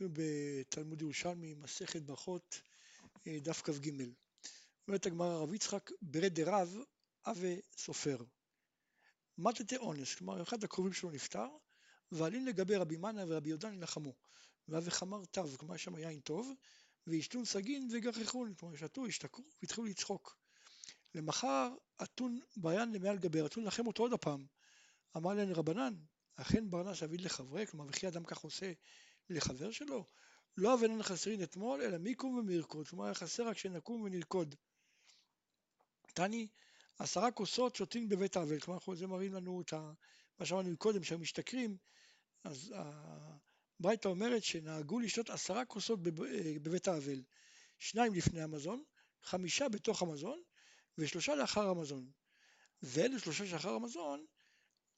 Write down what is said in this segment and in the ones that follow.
אנחנו בתלמוד ירושלמי, מסכת ברכות, אה, דף כ"ג. אומרת הגמרא רב יצחק, ברד דרב, אבי סופר. מתתי אונס, כלומר אחד הקרובים שלו נפטר, ועלין לגבי רבי מנה ורבי יהודה נלחמו. ואבי חמר תו, כלומר שם יין טוב, וישתון סגין וגחכון, כלומר שתו, השתכרו והתחילו לצחוק. למחר אתון בעיין למעל גבי, רצו לנחם אותו עוד הפעם. אמר להם רבנן, אכן ברנש אביד לחברי, כלומר וכי אדם כך עושה לחבר שלו? לא אבנן חסרין אתמול, אלא מיקום ומרקוד, כלומר היה חסר רק שנקום ונרקוד. תני, עשרה כוסות שותים בבית האבל, כלומר זה מראים לנו את מה שאמרנו קודם, שהם משתכרים, אז הברייתא אומרת שנהגו לשתות עשרה כוסות בבית האבל, שניים לפני המזון, חמישה בתוך המזון ושלושה לאחר המזון. ואלה שלושה שאחר המזון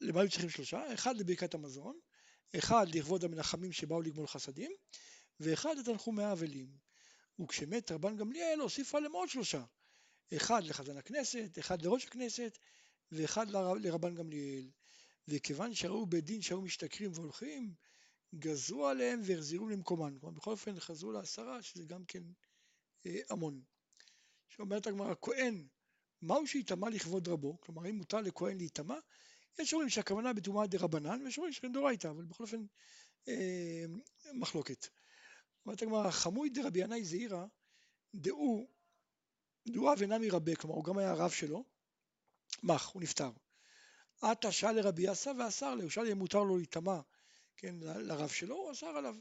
למה היו צריכים שלושה? אחד לברכת המזון, אחד לכבוד המנחמים שבאו לגמול חסדים, ואחד לתנחומי האבלים. וכשמת רבן גמליאל הוסיף עליהם עוד שלושה, אחד לחזן הכנסת, אחד לראש הכנסת, ואחד לרבן גמליאל. וכיוון שראו בית דין שהיו משתכרים והולכים, גזרו עליהם והחזירו למקומן. כלומר, בכל אופן חזרו לעשרה, שזה גם כן אה, המון. שאומרת הגמרא, כהן, מהו שיטמע לכבוד רבו? כלומר, אם מותר לכהן להיטמע, יש אומרים שהכוונה בטומאה דה רבנן, ויש אומרים שדאורייתא, אבל בכל אופן אה, מחלוקת. אומרת הגמרא, חמוי דרבי ינאי זעירא, דאו, דאו אב אינם מרבה, כלומר הוא גם היה הרב שלו, מח, הוא נפטר. עתה שאל לרבי יסא ואסר לו, שאל אם מותר לו להיטמע, כן, לרב שלו, הוא אסר עליו.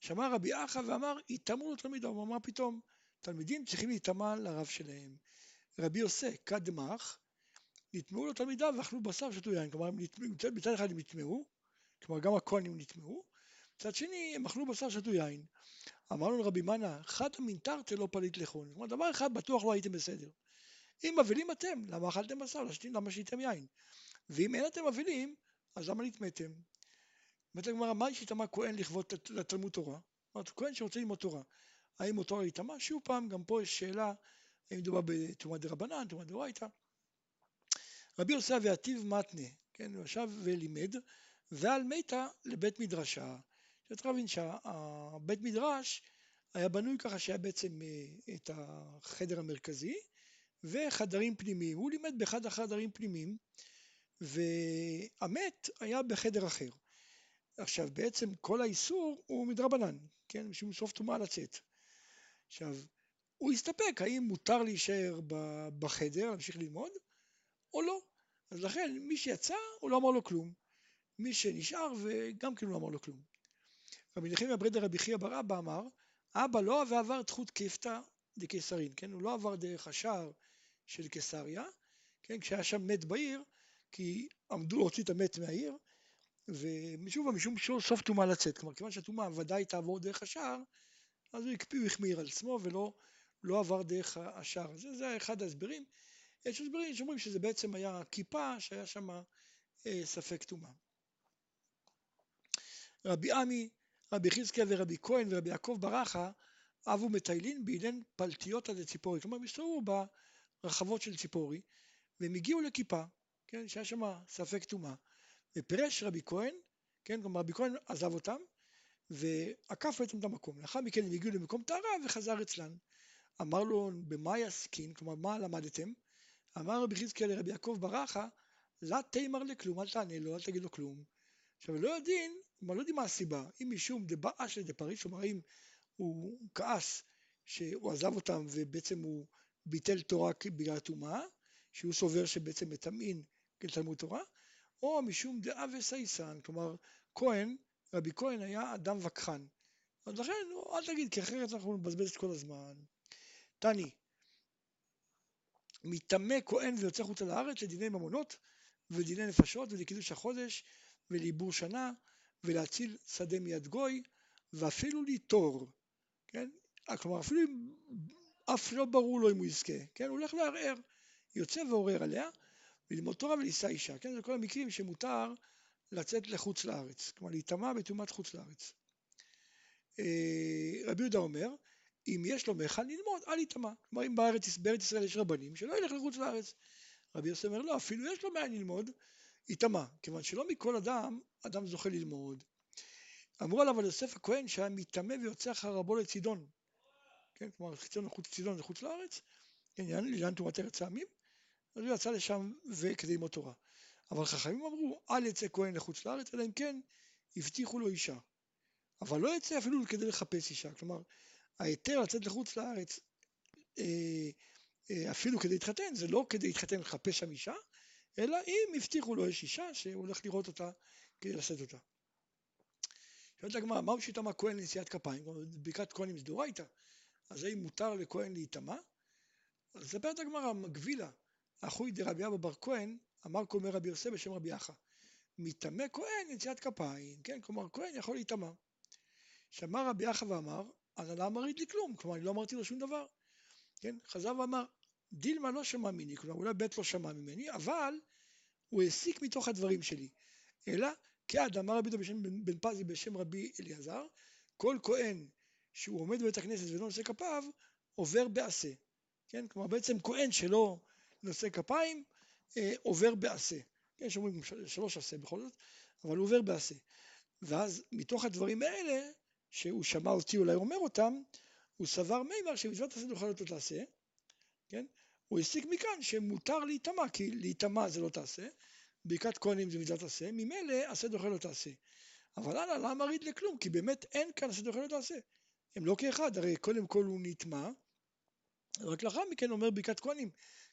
שמע רבי אחא ואמר, יטמעו לו תלמידו, הוא אמר פתאום, תלמידים צריכים להיטמע לרב שלהם. רבי יוסי, קדמח, נטמעו לו תלמידיו ואכלו בשר ושתו יין, כלומר מצד אחד הם נטמעו, כלומר גם הכהנים נטמעו, מצד שני הם אכלו בשר ושתו יין. אמרנו לרבי מנה, חד מינתרתי לא פליט לחון, כלומר דבר אחד בטוח לא הייתם בסדר. אם אבלים אתם, למה אכלתם בשר? למה שתיתם יין? ואם אין אתם אבלים, אז למה נטמאתם? אומרת הגמרא, מה יש איתמה כהן לכבוד לתלמוד תורה? זאת כהן שרוצה ללמוד תורה, האם מותר להיטמע? שוב פעם, גם פה יש שאלה, האם מדובר בתרומה דרבנן, תרומה דאורייתא. רבי יוסי אביעתיב מתנה, כן, הוא ישב ולימד, ועל מתה לבית מדרשה. צריך להבין שהבית מדרש היה בנוי ככה שהיה בעצם אה, את החדר המרכזי וחדרים פנימיים. הוא לימד באחד החדרים פנימיים והמת היה בחדר אחר. עכשיו בעצם כל האיסור הוא מדרבנן, כן, משום סוף טומאה לצאת. עכשיו, הוא הסתפק האם מותר להישאר בחדר, להמשיך ללמוד, או לא. אז לכן מי שיצא הוא לא אמר לו כלום. מי שנשאר וגם כן לא אמר לו כלום. רבי נחמיה ברדר רבי חייא בר אבא אמר, אבא לא ועבר את חוט כיפתא דקיסרין, כן? הוא לא עבר דרך השער של קיסריה, כן? כשהיה שם מת בעיר, כי עמדו להוציא את המת מהעיר, מה, משום סוף טומאה לצאת. כלומר, כיוון שהטומאה ודאי תעבור דרך השער, אז הוא הקפיא, והחמיר על עצמו ולא לא עבר דרך השער. זה, זה אחד ההסברים. יש הסברים שאומרים שזה בעצם היה כיפה שהיה שם אה, ספק טומאה. רבי עמי, רבי חזקיה ורבי כהן ורבי יעקב ברכה אבו מטיילין באילן פלטיות עד ציפורי, כלומר הם הסתובבו ברחבות של ציפורי והם הגיעו לכיפה, כן, שהיה שם ספק טומאה, ופירש רבי כהן, כן, כלומר רבי כהן עזב אותם ועקף בעצם את המקום, לאחר מכן הם הגיעו למקום טהרה וחזר אצלן. אמר לו במה יסקין, כלומר מה למדתם? אמר רבי חזקיה לרבי יעקב ברכה, לה תימר לכלום, אל תענה לו, אל תגיד לו כלום. עכשיו לא יודעים, כלומר לא יודעים מה הסיבה, אם משום דבאש לדפריש, כלומר אם הוא כעס שהוא עזב אותם ובעצם הוא ביטל תורה בגלל הטומאה, שהוא סובר שבעצם מטמאין כתלמוד תורה, או משום דעה וסייסן, כלומר כהן, רבי כהן היה אדם וכחן. אז לכן אל תגיד, כי אחרת אנחנו נבזבז את כל הזמן. תני, מטמא כהן ויוצא חוצה לארץ לדיני ממונות ודיני נפשות ולקידוש החודש ולעיבור שנה ולהציל שדה מיד גוי ואפילו ליטור, כן? כלומר אפילו אם אף לא ברור לו אם הוא יזכה, כן? הוא הולך לערער, יוצא ועורר עליה וללמוד תורה ולישא אישה, כן? זה כל המקרים שמותר לצאת לחוץ לארץ, כלומר להיטמע בטומאת חוץ לארץ. אה, רבי יהודה אומר אם יש לו מהיכן ללמוד, אל יטמע. כלומר, אם בארץ, בארץ ישראל יש רבנים, שלא ילך לחוץ לארץ. רבי יוסף אומר, לא, אפילו יש לו מאין ללמוד, יטמע. כיוון שלא מכל אדם, אדם זוכה ללמוד. אמרו עליו על יוסף הכהן שהיה מטמא ויוצא אחר רבו לצידון. כן, כלומר צידון חוץ צידון זה חוץ לארץ, כן, לעניין תרומת ארץ העמים, אז הוא יצא לשם וכדי ללמוד תורה. אבל חכמים אמרו, אל יצא כהן לחוץ לארץ, אלא אם כן הבטיחו לו אישה. אבל לא יצא אפילו כדי לחפש אישה. כלומר, ההיתר לצאת לחוץ לארץ, אה, אה, אפילו כדי להתחתן, זה לא כדי להתחתן לחפש שם אישה, אלא אם הבטיחו לו יש אישה שהוא הולך לראות אותה כדי לשאת אותה. שואלת הגמרא, מהו שיטמע כהן לנשיאת כפיים? ברכת כהנים זה דאורייתא, אז האם מותר לכהן להיטמע? אז מספרת הגמרא, מגבילה, אחוי דרבי אבא בר כהן, אמר אומר רבי יוסף בשם רבי אחא, מטמא כהן לנשיאת כפיים, כן, כלומר כהן יכול להיטמע. שמע רבי אחא ואמר, הנהלה אמרית לי כלום, כלומר אני לא אמרתי לו שום דבר, כן, חזר ואמר, דילמה לא שמע ממני, כלומר אולי בית לא שמע ממני, אבל הוא הסיק מתוך הדברים שלי, אלא כעד אמר רבי דוד בן פזי בשם רבי אליעזר, כל כהן שהוא עומד בבית הכנסת ולא נושא כפיו, עובר בעשה. כן? כלומר בעצם כהן שלא נושא כפיים, אה, עובר בעשה. כן, שאומרים שלוש עשה בכל זאת, אבל הוא עובר בעשה. ואז מתוך הדברים האלה, שהוא שמע אותי אולי אומר אותם, הוא סבר מימר שמצוות עשה תוכל להיות תעשה, כן? הוא הסיק מכאן שמותר להיטמע, כי להיטמע זה לא תעשה, ברכת כהנים זה מצוות עשה, ממילא עשה דוחה לא תעשה. אבל הלאה, למה ריד לכלום? כי באמת אין כאן עשה דוחה לא תעשה. הם לא כאחד, הרי קודם כל הוא נטמע, רק לאחר מכן אומר ברכת כהנים.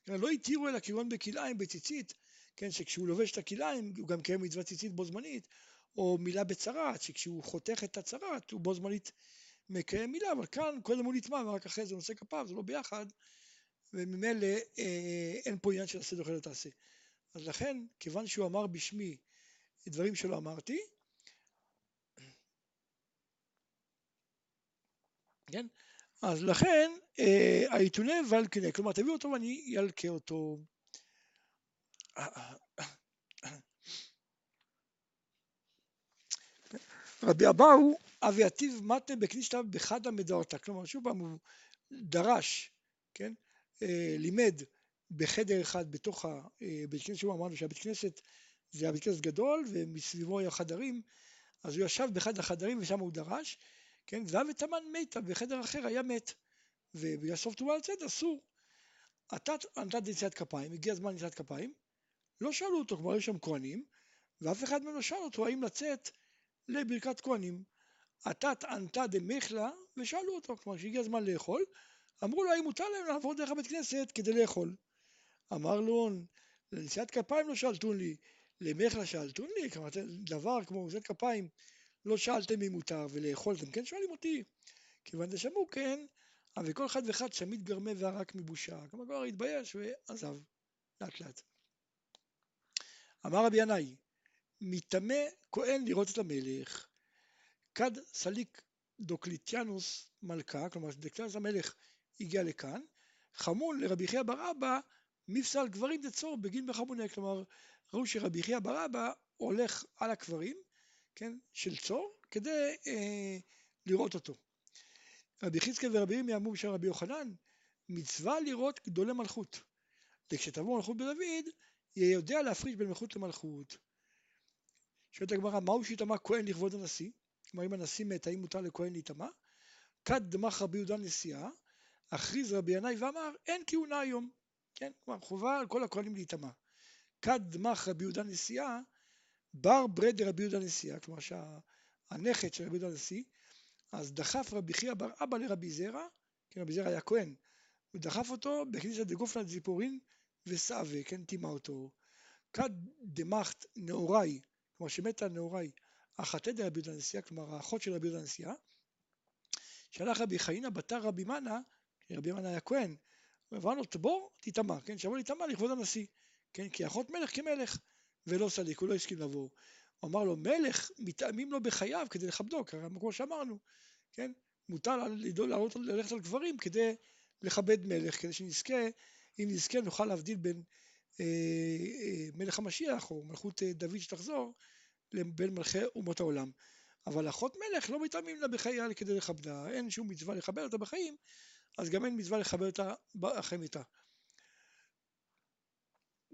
לא התירו אלא כגון בכלאיים, בציצית, כן, שכשהוא לובש את הכלאיים הוא גם קיים מצוות ציצית בו זמנית, או מילה בצרת, שכשהוא חותך את הצרת הוא בו זמנית מקיים מילה, אבל כאן קודם הוא נטמע ורק אחרי זה הוא נושא כפיו, זה לא ביחד, וממילא אה, אין פה עניין של עשה דוחה לא תעשה. אז לכן, כיוון שהוא אמר בשמי דברים שלא אמרתי, כן? אז לכן העיתוני אה, ולקנה, כלומר תביאו אותו ואני ילקה אותו. רבי אבאו אביתיב מטה בכניסתיו בחדה מדרתה, כלומר שוב פעם הוא דרש, כן, אה, לימד בחדר אחד בתוך הבית כנסת, שהוא אמרנו שהבית כנסת זה היה בית כנסת גדול ומסביבו היה חדרים, אז הוא ישב באחד החדרים ושם הוא דרש, כן, זהב ותמן מתה, בחדר אחר היה מת, ובגלל סוף תרומה לצאת אסור. אתה נתת נשיאת כפיים, הגיע הזמן נשיאת כפיים, לא שאלו אותו, כלומר היו שם כהנים, ואף אחד מהם לא שאל אותו האם לצאת לברכת כהנים. אתה ענתה דמכלה ושאלו אותו, כלומר שהגיע הזמן לאכול, אמרו לו האם מותר להם לעבור דרך הבית כנסת כדי לאכול. אמר לו, לנשיאת כפיים לא שאלתון לי, למחלה שאלתון לי, כלומר דבר כמו נשיאת כפיים לא שאלתם אם מותר ולאכול אתם כן שואלים אותי, כיוון דשמעו כן, אבל כל אחד ואחד שמית גרמה וערק מבושה, כלומר כבר התבייש ועזב לאט לאט. אמר רבי ינאי, מטמא כהן לראות את המלך, כד סליק דוקליטיאנוס מלכה, כלומר דקליטיאנוס המלך הגיע לכאן, חמון לרבי חייא בר אבא מפסל גברים דצור בגין בחמונה, כלומר ראו שרבי חייא בר אבא הולך על הקברים, כן, של צור, כדי אה, לראות אותו. רבי חזקאל ורבי ירמיה אמרו בשם רבי יוחנן, מצווה לראות גדולי מלכות. וכשתבוא מלכות בדוד, יהיה יודע להפריש בין מלכות למלכות. שואלת הגמרא, מהו שיטמע כהן לכבוד הנשיא? כלומר, אם הנשיא מת, האם מותר לכהן להיטמע? כד דמך רבי יהודה נשיאה, הכריז רבי ינאי ואמר, אין כהונה היום. כן, כלומר חובה על כל הכהנים להיטמע. כד דמך רבי יהודה נשיאה, בר ברד רבי יהודה נשיאה, כלומר שהנכד של רבי יהודה נשיא, אז דחף רבי חייא בר אבא לרבי זרע, כן, רבי זרע היה כהן, הוא דחף אותו בכניסת דגופנה ציפורין וסעווה, כן, טימא אותו. כד דמחת נעורי, כלומר שמתה נעורי, אחת עד רבי נשיאה, כלומר האחות של רבי נשיאה, שלח רבי חיינה בתר רבי מנה רבי יוחנן היה כהן, הוא אמר לו תבוא תטמא, כן, שיבוא להיטמע לכבוד הנשיא, כן, כי אחות מלך כמלך, ולא סליק, הוא לא הסכים לבוא. הוא אמר לו מלך מתאמים לו בחייו כדי לכבדו, כמו שאמרנו, כן, מותר לעלות, ללכת על גברים כדי לכבד מלך, כדי שנזכה, אם נזכה נוכל להבדיל בין מלך המשיח או מלכות אה, דוד שתחזור בין מלכי אומות העולם. אבל אחות מלך לא מתאמים לה בחייה כדי לכבדה, אין שום מצווה לכבד אותה בחיים, אז גם אין מצווה לכבד אותה אחרי מיתה.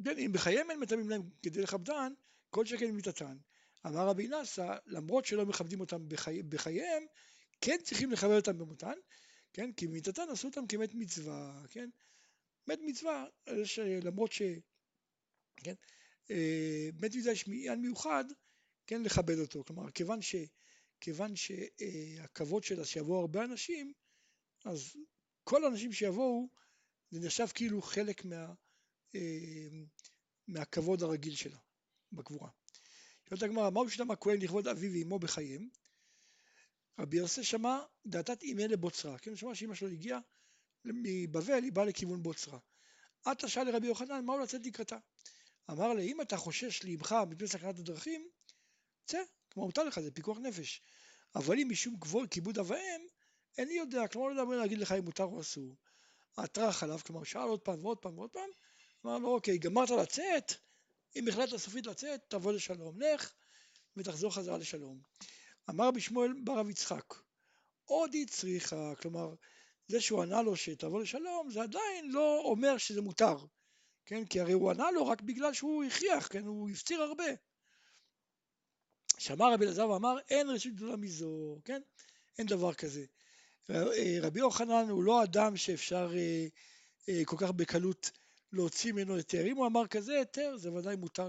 כן, אם בחייהם אין מטמאים להם כדי לכבדן, כל שכן מיתתן. אמר רבי נאסא, למרות שלא מכבדים אותם בחי... בחייהם, כן צריכים לכבד אותם במותן, כן? כי במיתתן עשו אותם כמת מצווה, כן? מת מצווה, למרות ש... כן? אה, מת מצווה יש עניין מיוחד, כן? לכבד אותו. כלומר, כיוון, ש... כיוון שהכבוד שלה שיבואו הרבה אנשים, אז כל האנשים שיבואו, זה נחשב כאילו חלק מה... אה, מהכבוד הרגיל שלה בקבורה. שואלת הגמרא, מהו שלם הכהן לכבוד אביו ואמו בחייהם? רבי יוסי שמע דעתת אימי לבוצרה, כן, הוא שמע שאמא שלו הגיעה מבבל, היא באה לכיוון בוצרה. עתה שאל לרבי יוחנן, מהו לצאת לקראתה? אמר לה, אם אתה חושש לאמך מפני סכנת הדרכים, צא, כלומר מותר לך, זה פיקוח נפש. אבל אם משום כבוד כיבוד אב ואם, איני יודע, כלומר לא יודע להגיד לך אם מותר או אסור. עטרח עליו, כלומר שאל עוד פעם ועוד פעם ועוד פעם, אמר לו, אוקיי, גמרת לצאת? אם החלטת סופית לצאת, תבוא לשלום. לך ותחזור חזרה לשלום. אמר רבי שמואל בר רב יצחק, עוד היא צריכה, כלומר, זה שהוא ענה לו שתבוא לשלום, זה עדיין לא אומר שזה מותר, כן? כי הרי הוא ענה לו רק בגלל שהוא הכריח, כן? הוא הפציר הרבה. שאמר רבי אלעזר ואמר, אין רשות גדולה מזו, כן? אין דבר כזה. רבי יוחנן הוא לא אדם שאפשר אה, אה, כל כך בקלות להוציא ממנו היתר. אם הוא אמר כזה היתר, זה ודאי מותר